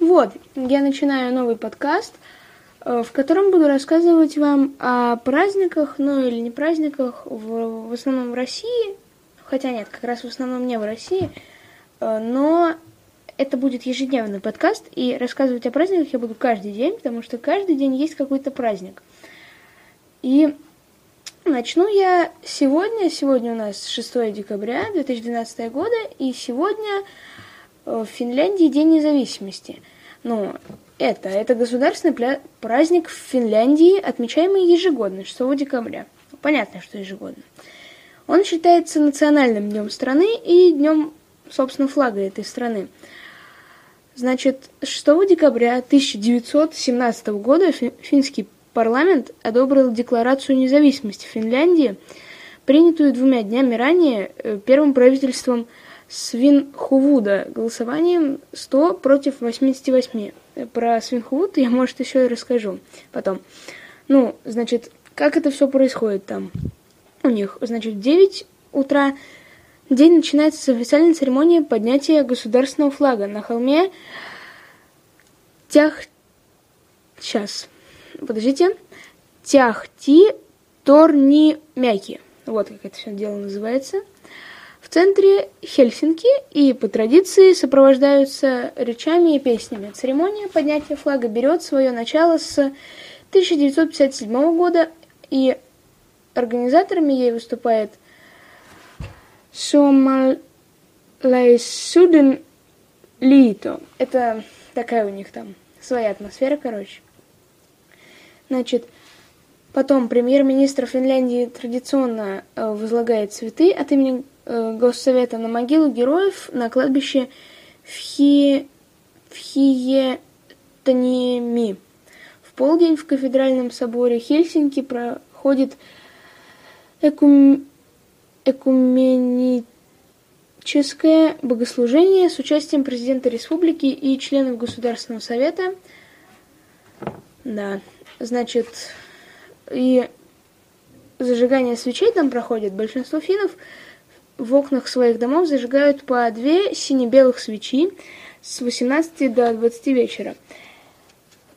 Вот, я начинаю новый подкаст, э, в котором буду рассказывать вам о праздниках, ну или не праздниках, в, в основном в России, хотя нет, как раз в основном не в России, э, но это будет ежедневный подкаст, и рассказывать о праздниках я буду каждый день, потому что каждый день есть какой-то праздник. И начну я сегодня, сегодня у нас 6 декабря 2012 года, и сегодня в Финляндии День независимости. Ну, это, это государственный праздник в Финляндии, отмечаемый ежегодно, 6 декабря. Понятно, что ежегодно. Он считается национальным днем страны и днем, собственно, флага этой страны. Значит, 6 декабря 1917 года финский парламент одобрил Декларацию независимости Финляндии, принятую двумя днями ранее э, первым правительством Свинхувуда голосованием 100 против 88. Про Свинхувуд я, может, еще и расскажу потом. Ну, значит, как это все происходит там у них? Значит, в 9 утра день начинается с официальной церемонии поднятия государственного флага на холме Тях... Сейчас. Подождите. Тяхти Торни Мяки. Вот как это все дело называется в центре Хельсинки и по традиции сопровождаются речами и песнями. Церемония поднятия флага берет свое начало с 1957 года, и организаторами ей выступает Сомалайсуден Лито. Это такая у них там своя атмосфера, короче. Значит, потом премьер-министр Финляндии традиционно э, возлагает цветы от имени Э, Госсовета на могилу героев на кладбище в, в. В полдень в кафедральном соборе Хельсинки проходит экум... экуменическое богослужение с участием президента республики и членов Государственного совета. Да, значит, и зажигание свечей там проходит. Большинство финнов в окнах своих домов зажигают по две сине-белых свечи с 18 до 20 вечера.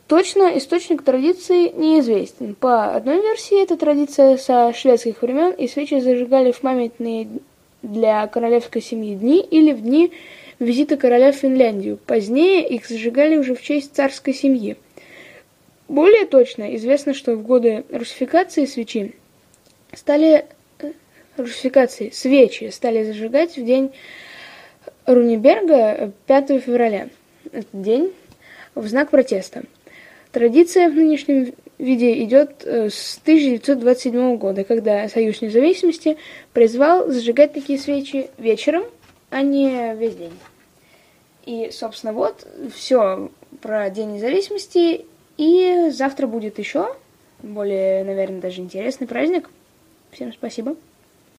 Точно источник традиции неизвестен. По одной версии, это традиция со шведских времен, и свечи зажигали в памятные для королевской семьи дни или в дни визита короля в Финляндию. Позднее их зажигали уже в честь царской семьи. Более точно известно, что в годы русификации свечи стали русификации свечи стали зажигать в день Руниберга 5 февраля. Этот день в знак протеста. Традиция в нынешнем виде идет э, с 1927 года, когда Союз независимости призвал зажигать такие свечи вечером, а не весь день. И, собственно, вот все про День независимости. И завтра будет еще более, наверное, даже интересный праздник. Всем спасибо.